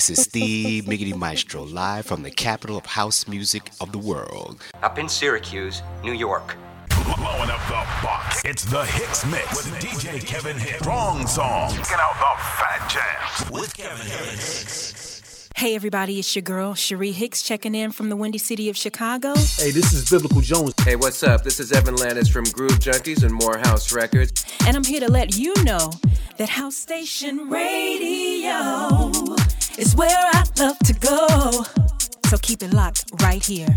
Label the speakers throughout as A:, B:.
A: This is Steve Miggity Maestro, live from the capital of house music of the world.
B: Up in Syracuse, New York.
C: Blowing up the box. It's the HixMix with DJ Kevin Hicks. Strong song. Get out the fat jams with Kevin Hicks.
D: Hey everybody, it's your girl Cherie Hicks checking in from the Windy City of Chicago.
E: Hey, this is Biblical Jones.
F: Hey, what's up? This is Evan Landis from Groove Junkies and Morehouse Records.
D: And I'm here to let you know that House Station Radio is where I love to go. So keep it locked right here.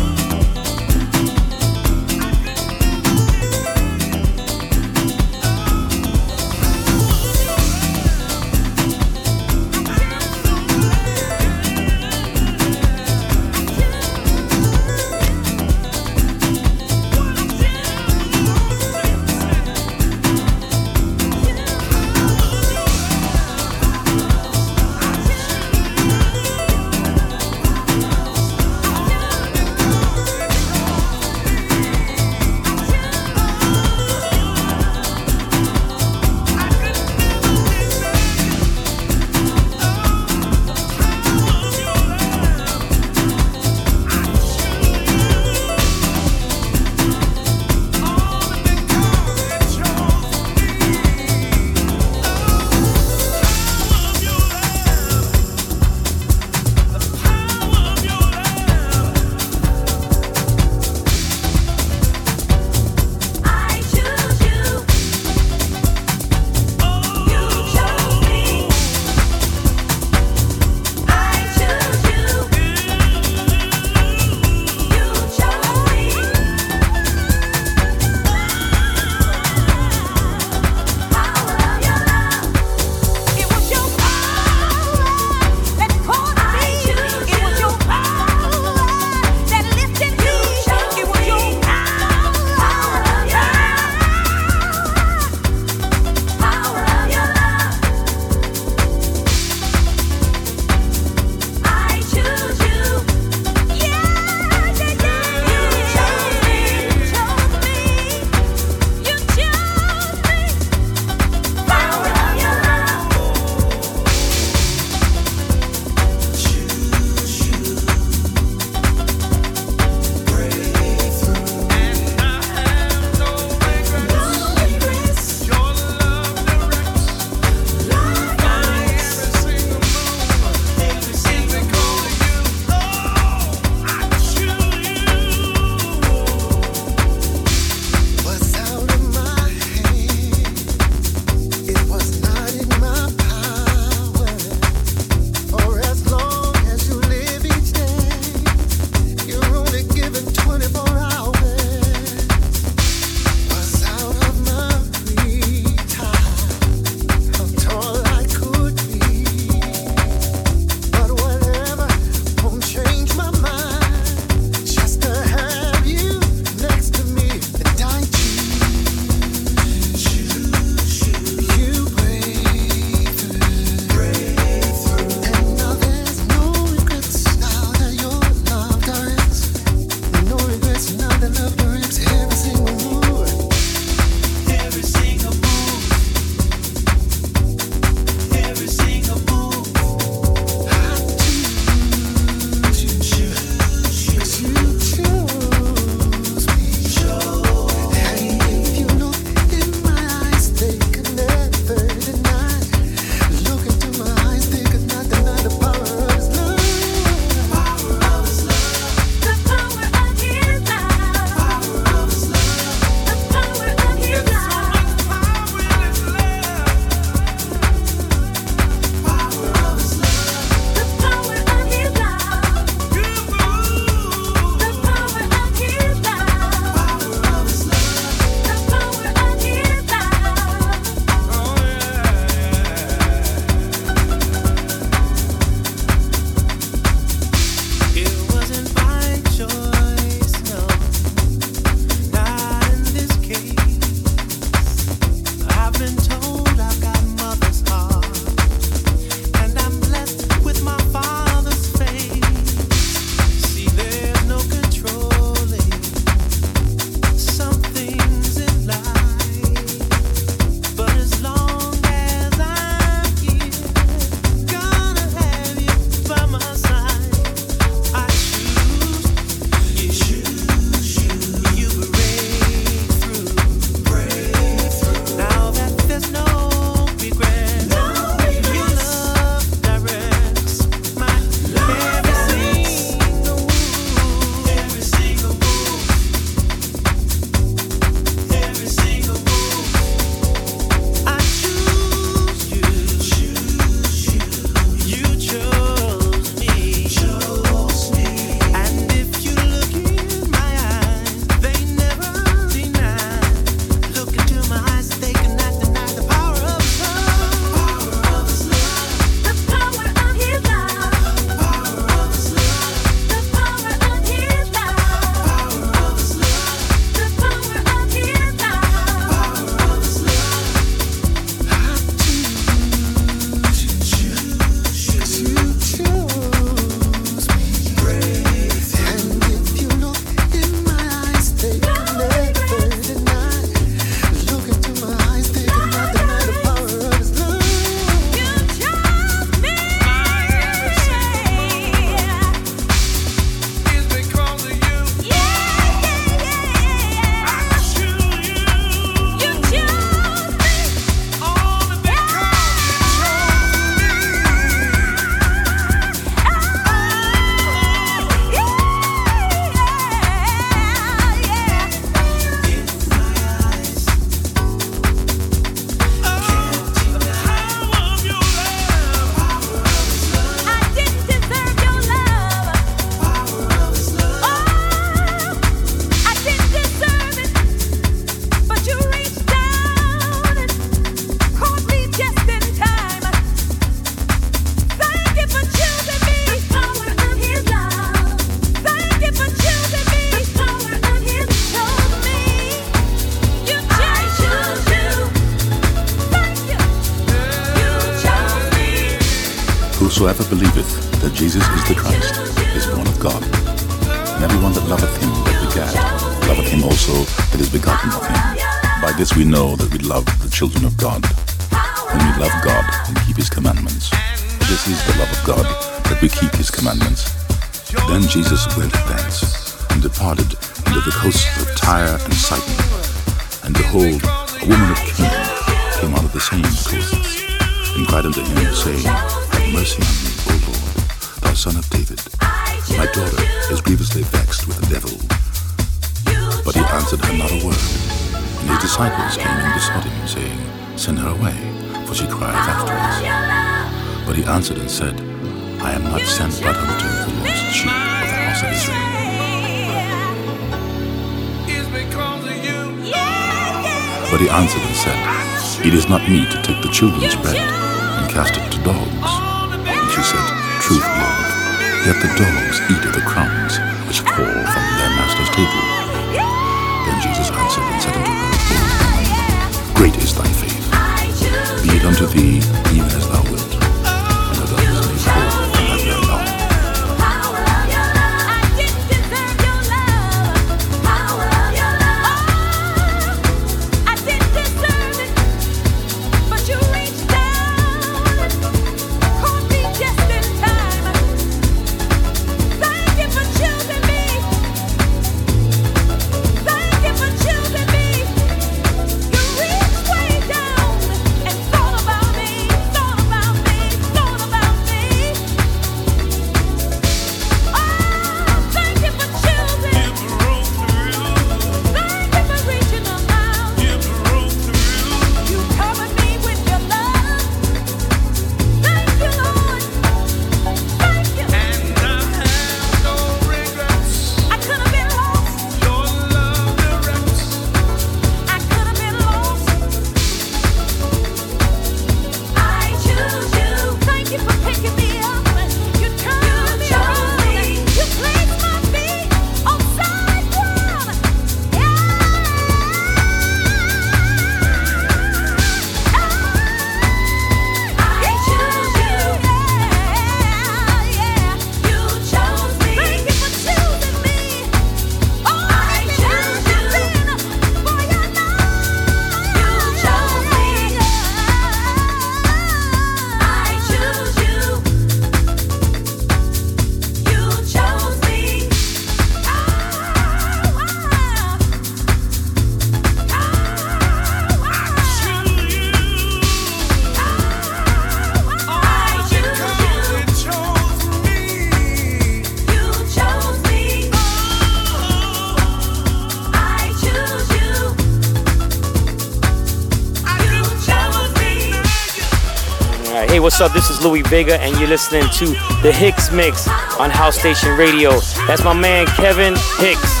E: Louie Vega, and you're listening to the HixMix on House Station Radio. That's my man, Kevin Hicks.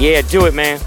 E: Yeah, do it, man.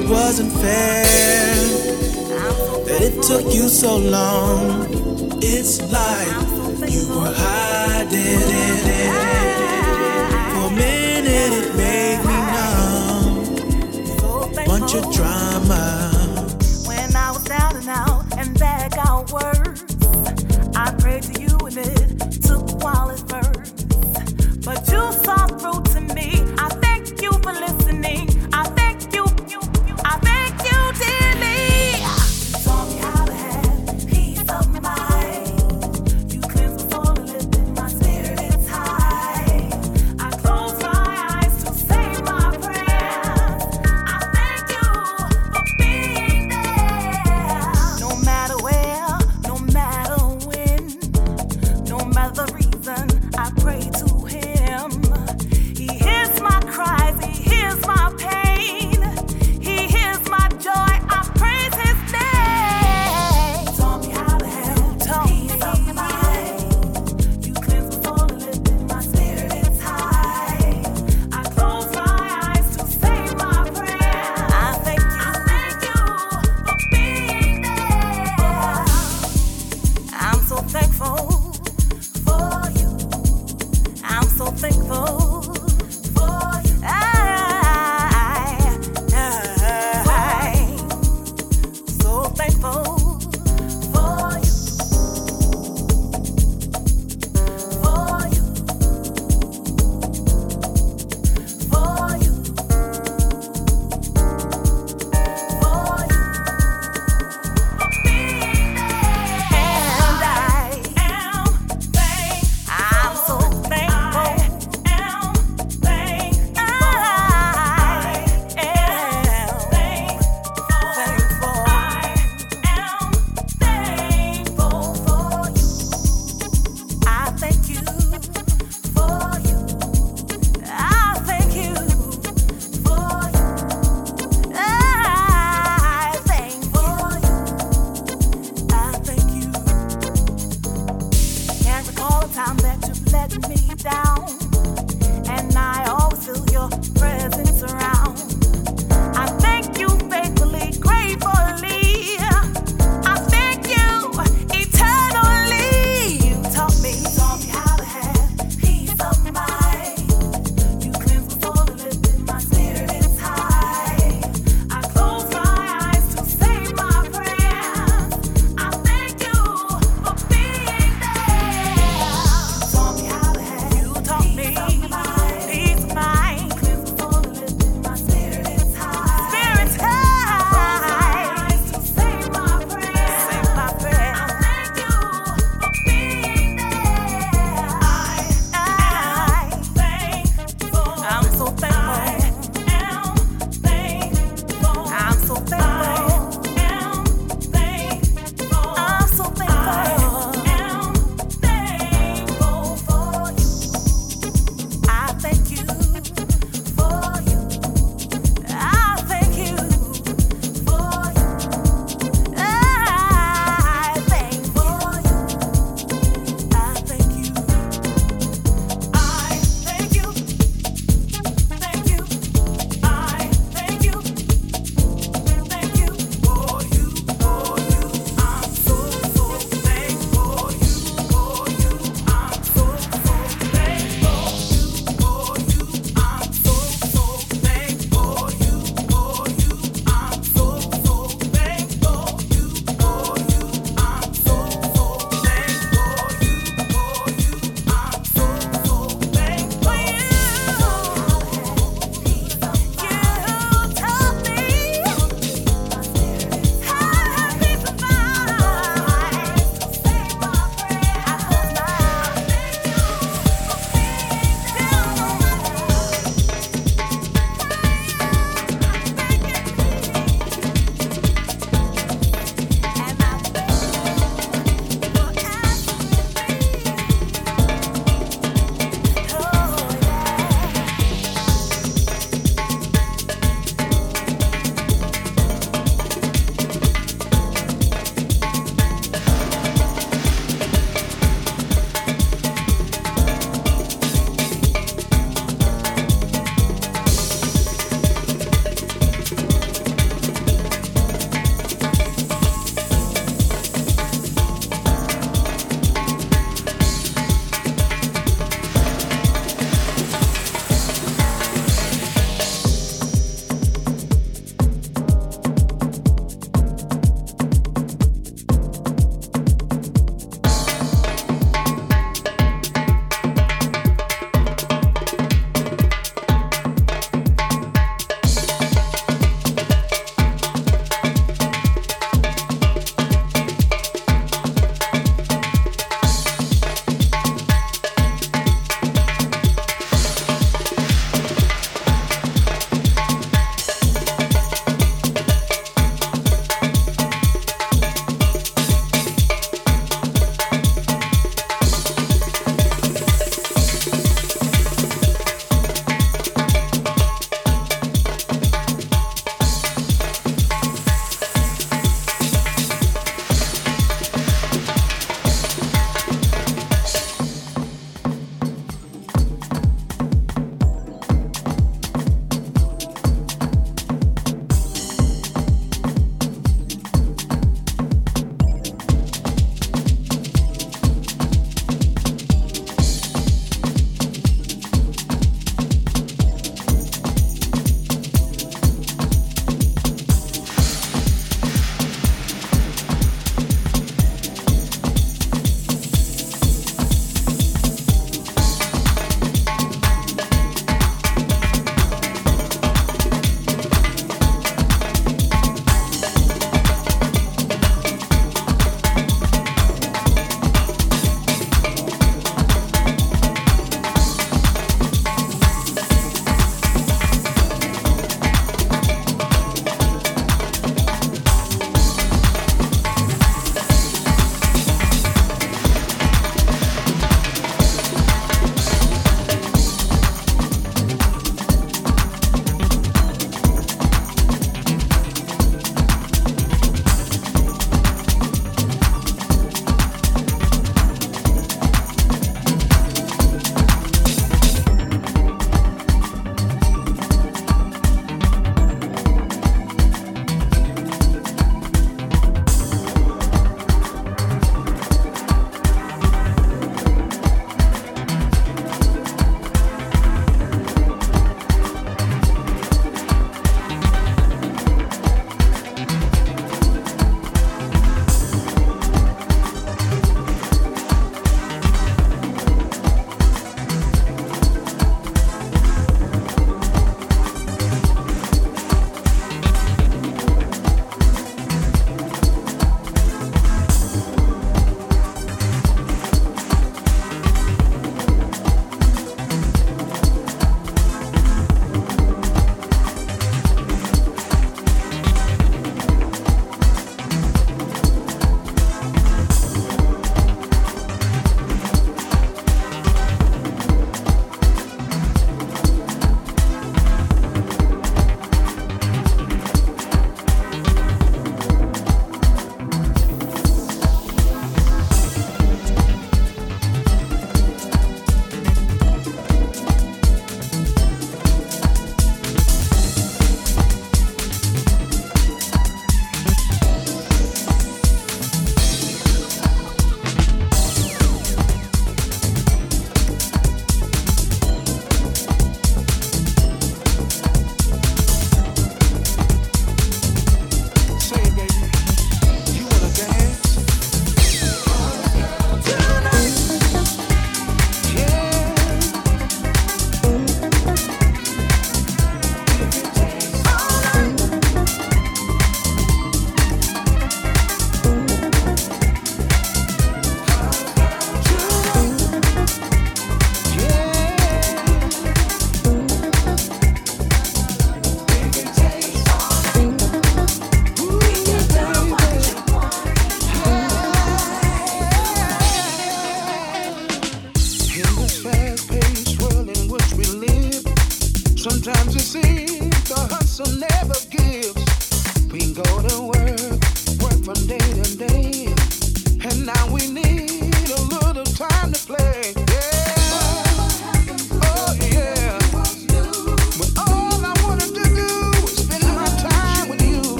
E: it wasn't fair that it took you so long. It's like you were hiding it. For a minute, it made me numb. Bunch of drama. When I was down and out and back, I worried.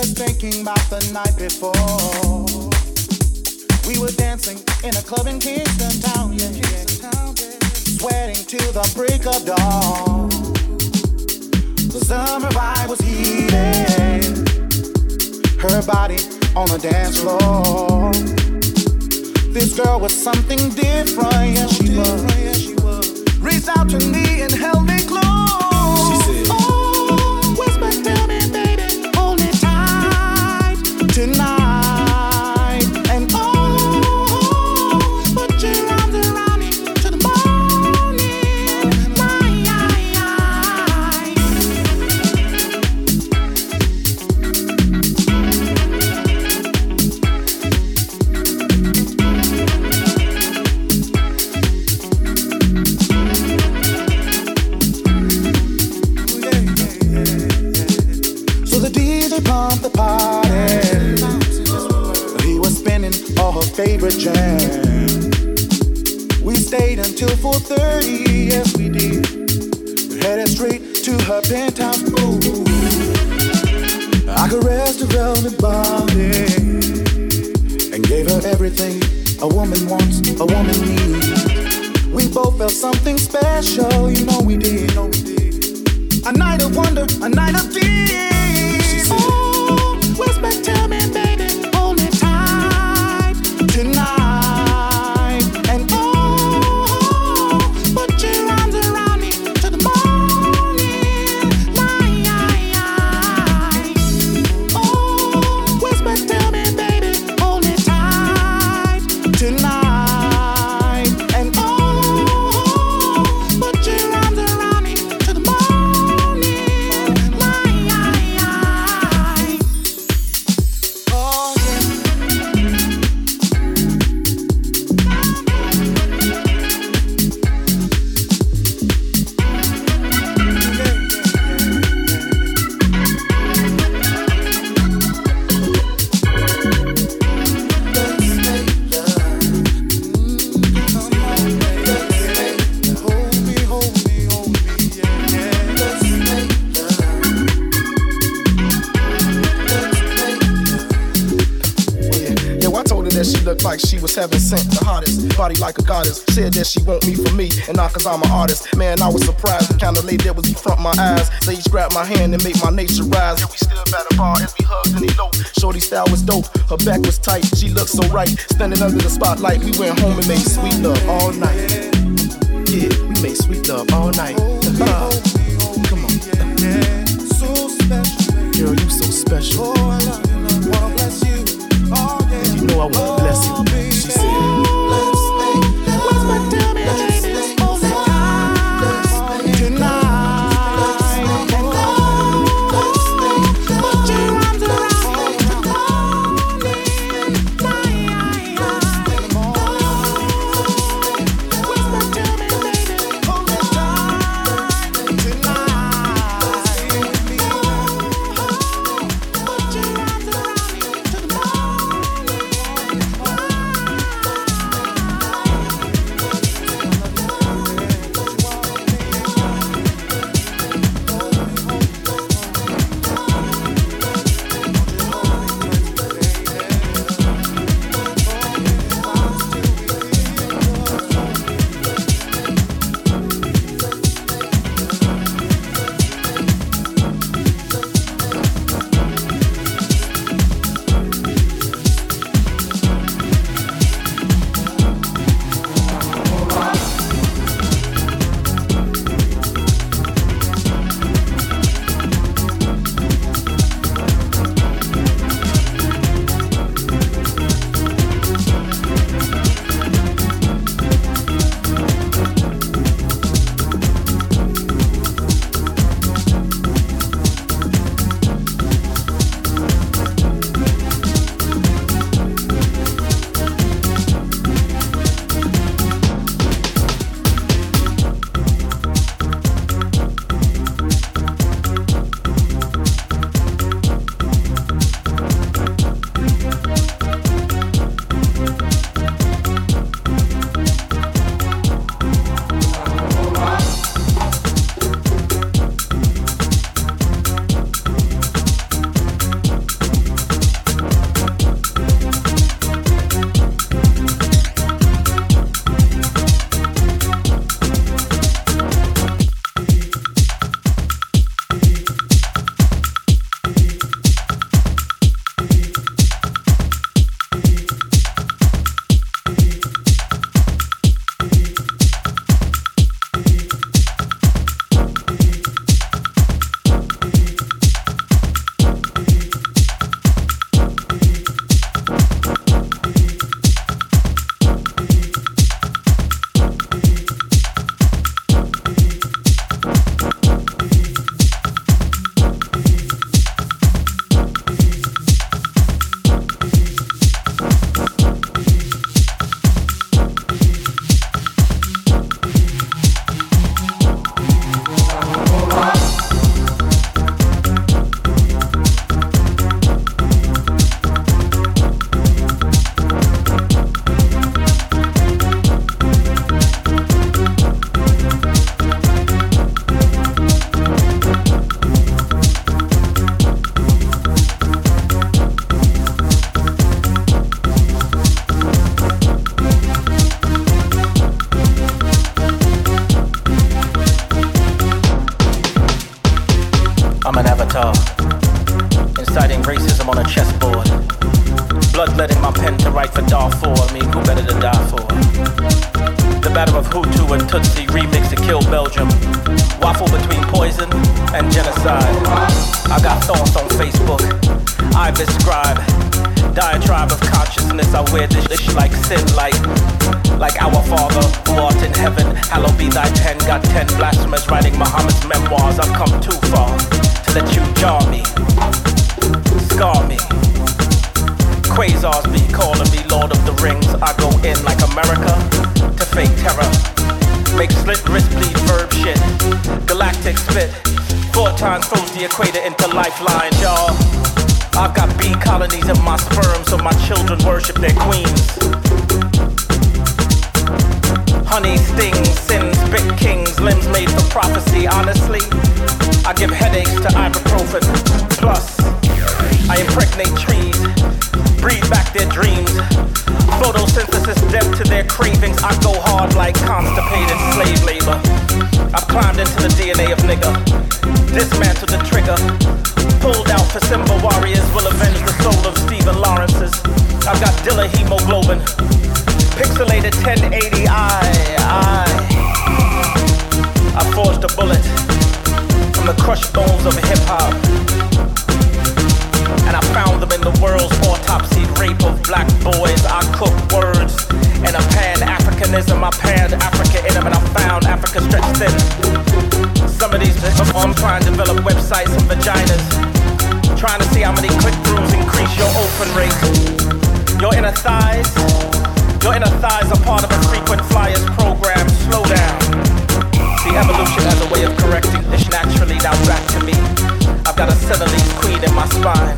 E: just thinking about the night before. We were dancing in a club in Kingston Town, yeah. Sweating to the break of dawn. The summer vibe was heating. Her body on the dance floor. This girl was
G: something different, yeah, she was. Reached out to
H: me and held 30, yes we did. We're headed straight to her penthouse. Ooh. I caressed her velvet body and gave her everything a woman wants, a woman needs. We both felt something special, you know we did.
I: Cause I'm an artist. Man, I was surprised, the kind of lady that was in front my eyes. Sage grabbed my hand and made my nature rise. And we stood by the bar as we hugged and eloped. Shorty style was dope, her back was tight, she looked so right. Standing under the spotlight, we went home and made sweet love all night. Yeah, we made sweet love all night.
J: Uh-huh. Trigger. Pulled out for Simba warriors will avenge the soul of Stephen Lawrence's. I've got Dilla hemoglobin, pixelated 1080 I, I. I forged a bullet from the crushed bones of hip hop. And I found them in the world's autopsy rape of black boys. I cook words and a pan Africanism. I panned Africa in them and I found Africa stretched thin. Some of these, I'm trying to develop websites and vaginas. Trying to see how many click throughs increase your open rate. Your inner thighs, your inner thighs are part of a frequent flyers program. Slow down. See, evolution has a way of correcting this naturally. Now back to me. I've got a Senegalese queen in my spine.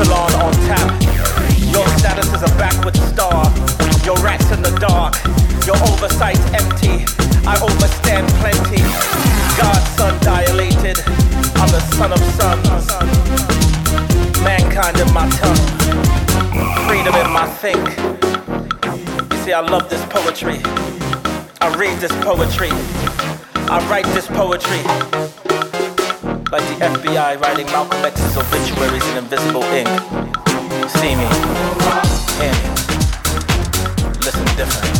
J: Salon on tap. Your status is a backward star. Your rats in the dark. Your oversight's empty. I overstand plenty. God's son dilated. I'm the son of sons. Mankind in my tongue. Freedom in my think. You see, I love this poetry. I read this poetry. I write this poetry. Like the FBI writing Malcolm X's obituaries in invisible ink. See me, me, listen different.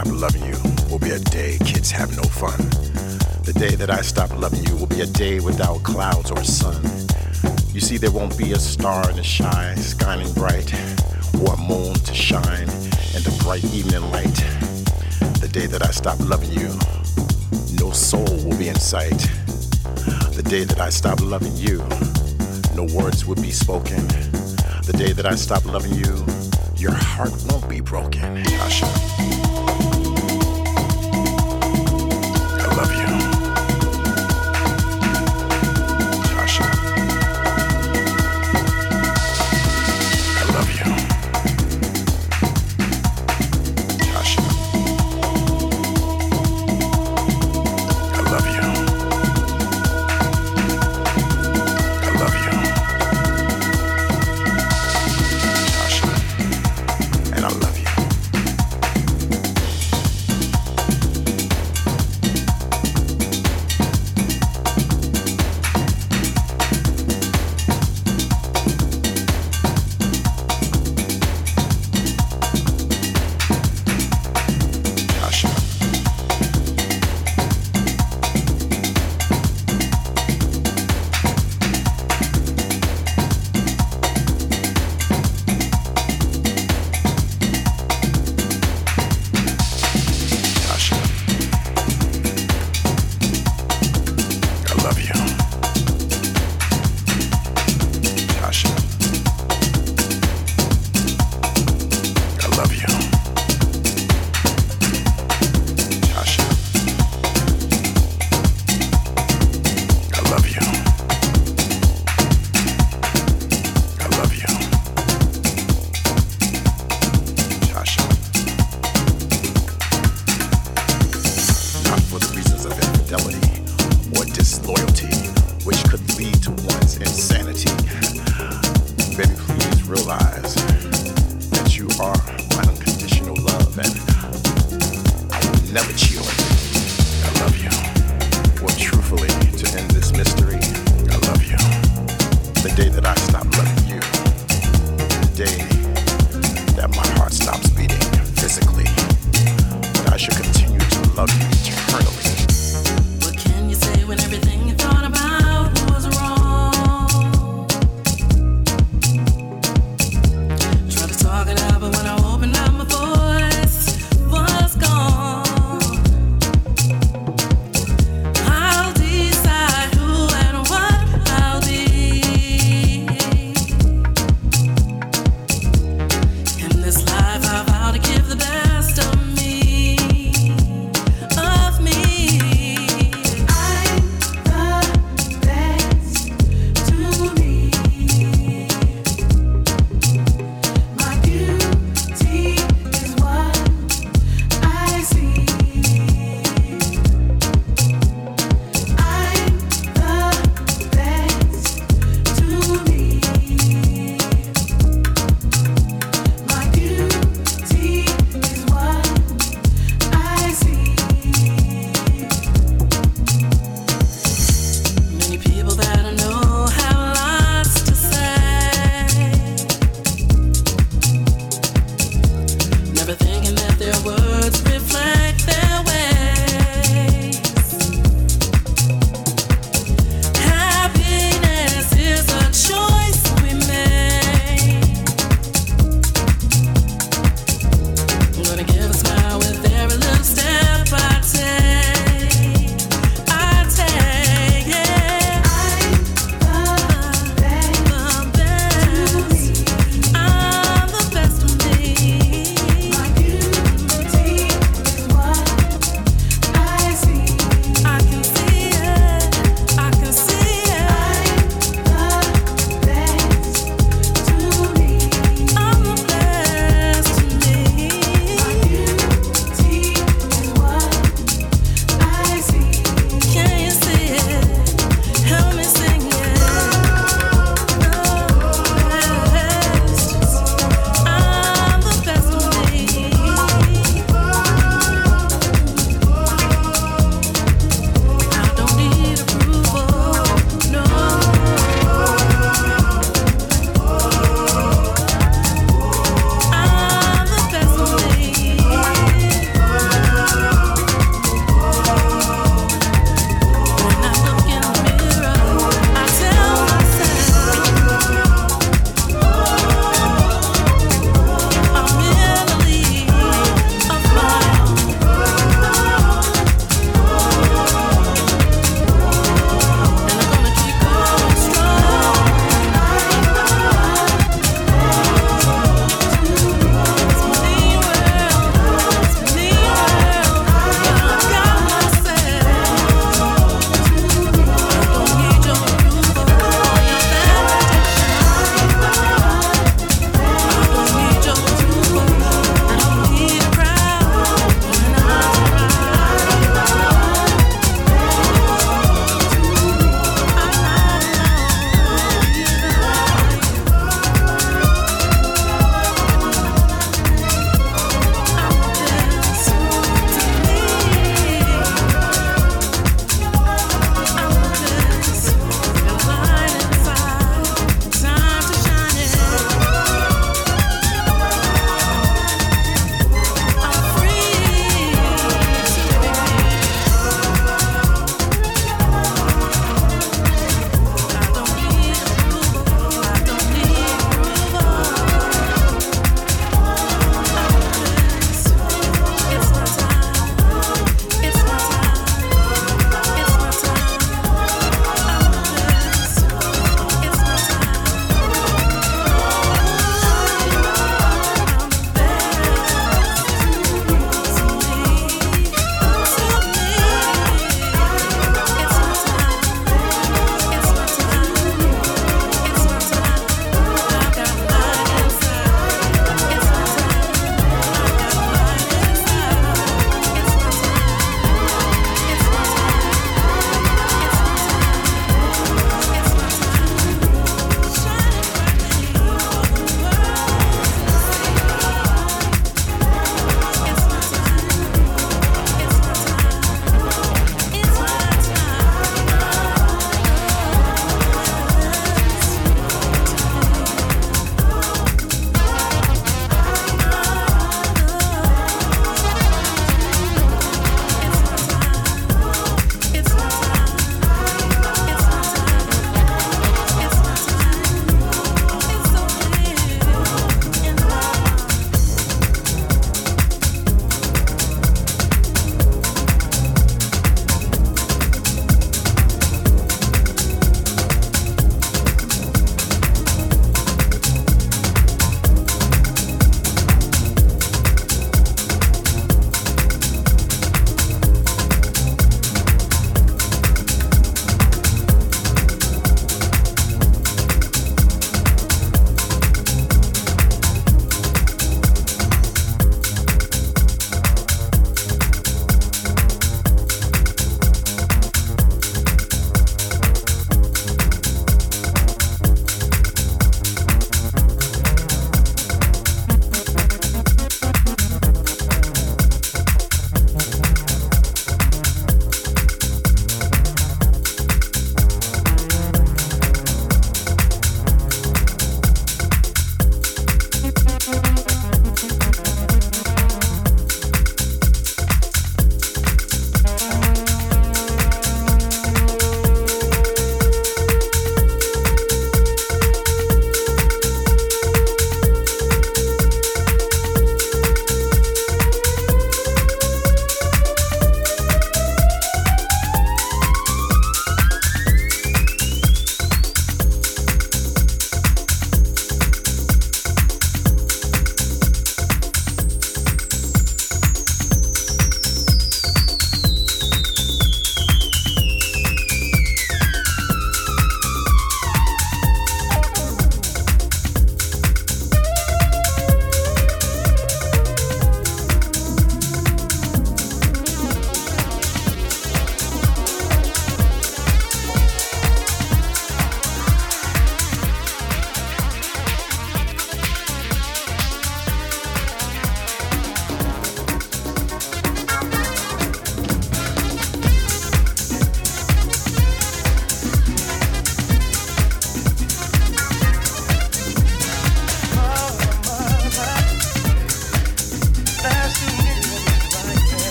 H: stop
K: loving you will be a day kids have no fun. The day that I stop loving you will be a day without clouds or sun. You see, there won't be a star in the sky shining bright, or a moon to shine in the bright evening light. The day that I stop loving you, no soul
L: will be in sight. The day that I
M: stop loving you, no words will be spoken. The day that I stop loving you, your heart won't be broken.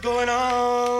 N: Going on.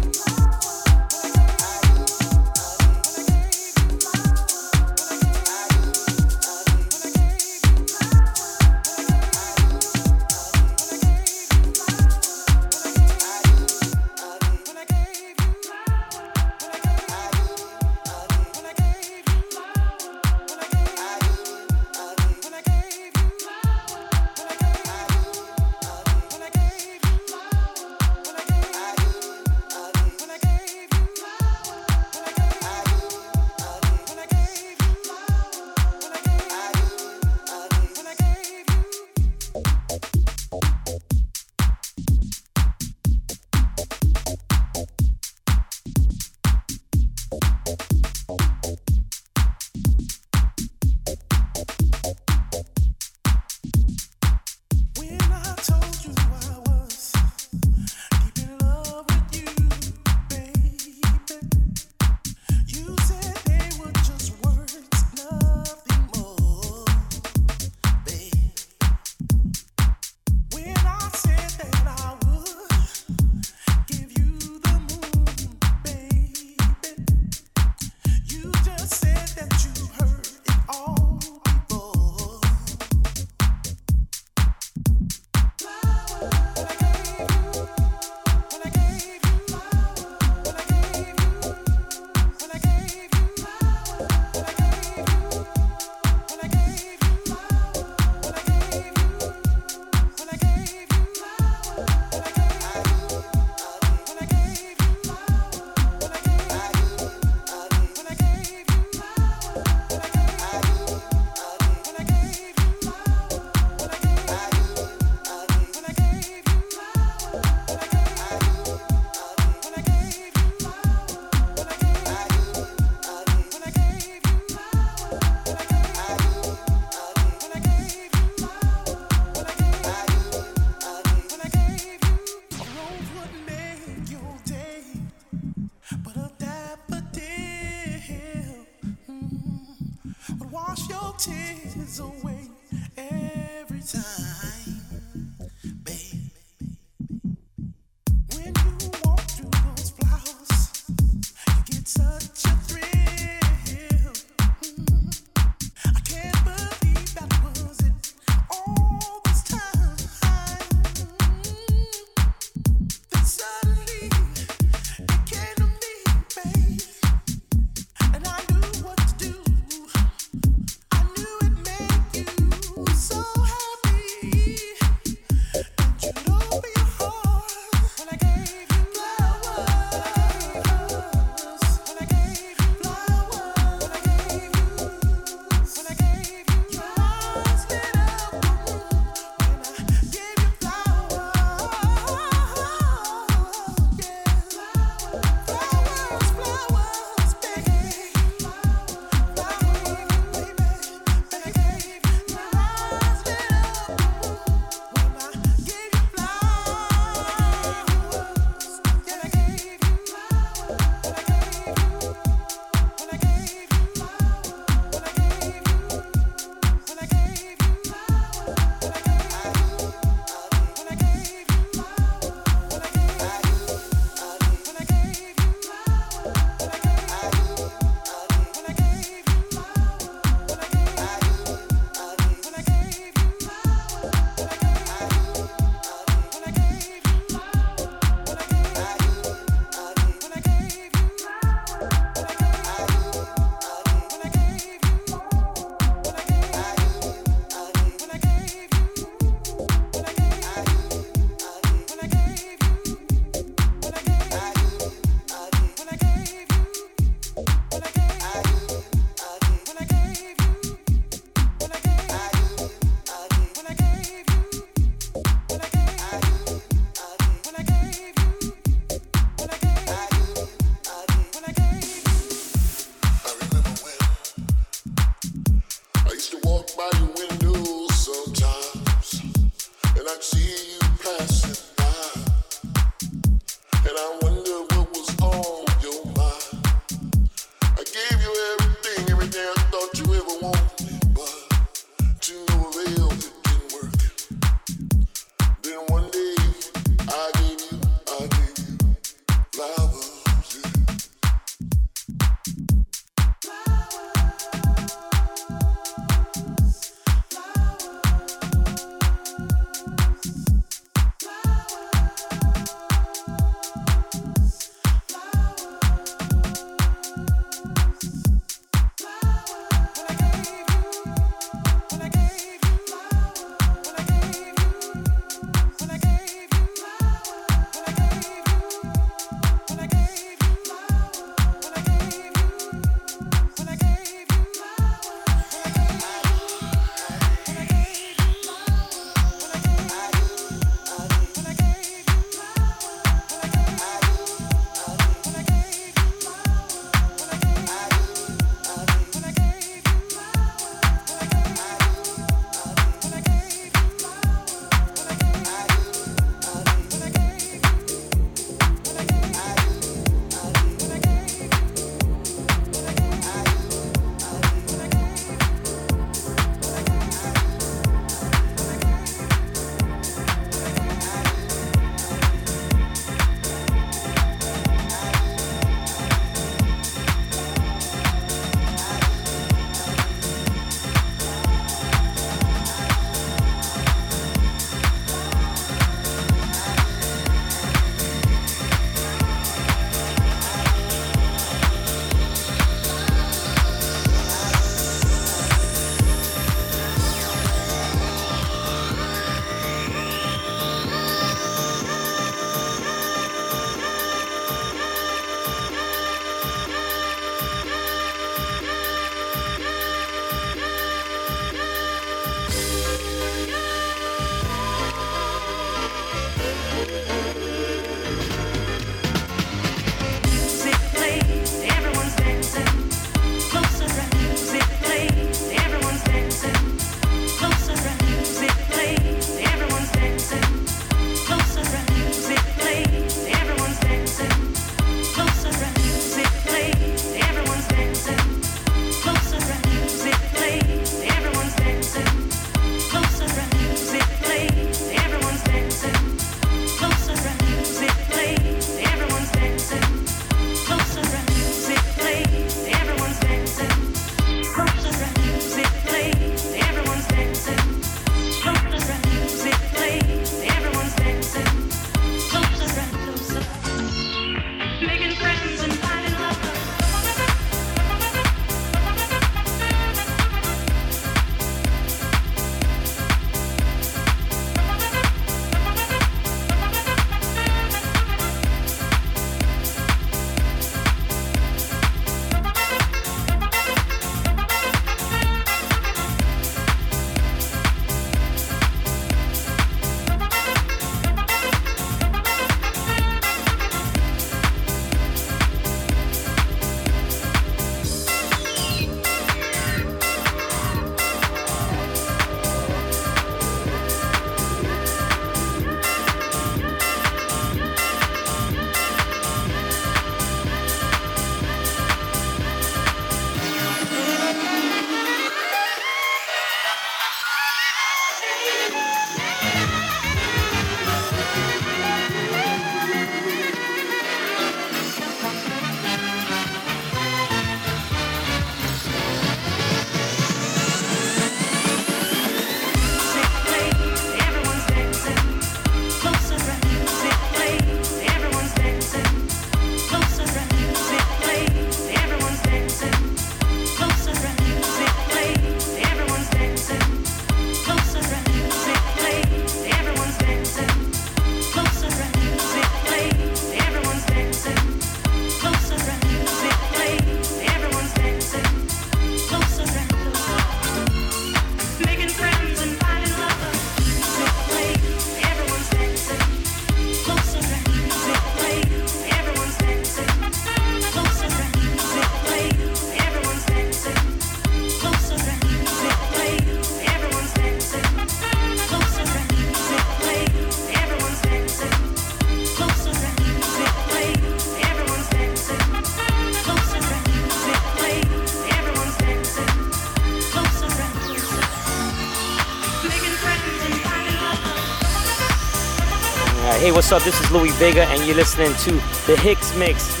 G: What's up? This is Louie Vega, and you're listening to the Hicks Mix.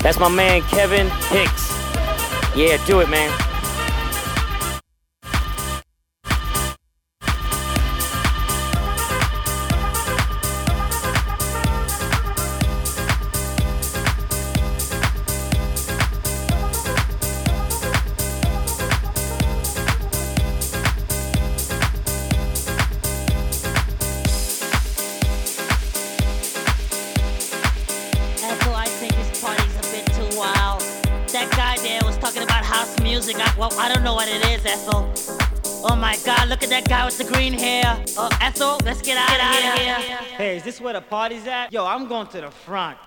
G: That's my man Kevin Hicks. Yeah, do it, man.
O: The green hair. Oh, Ethel, let's get out, of here.
P: Hey, is this where the party's at? Yo, I'm going to the front.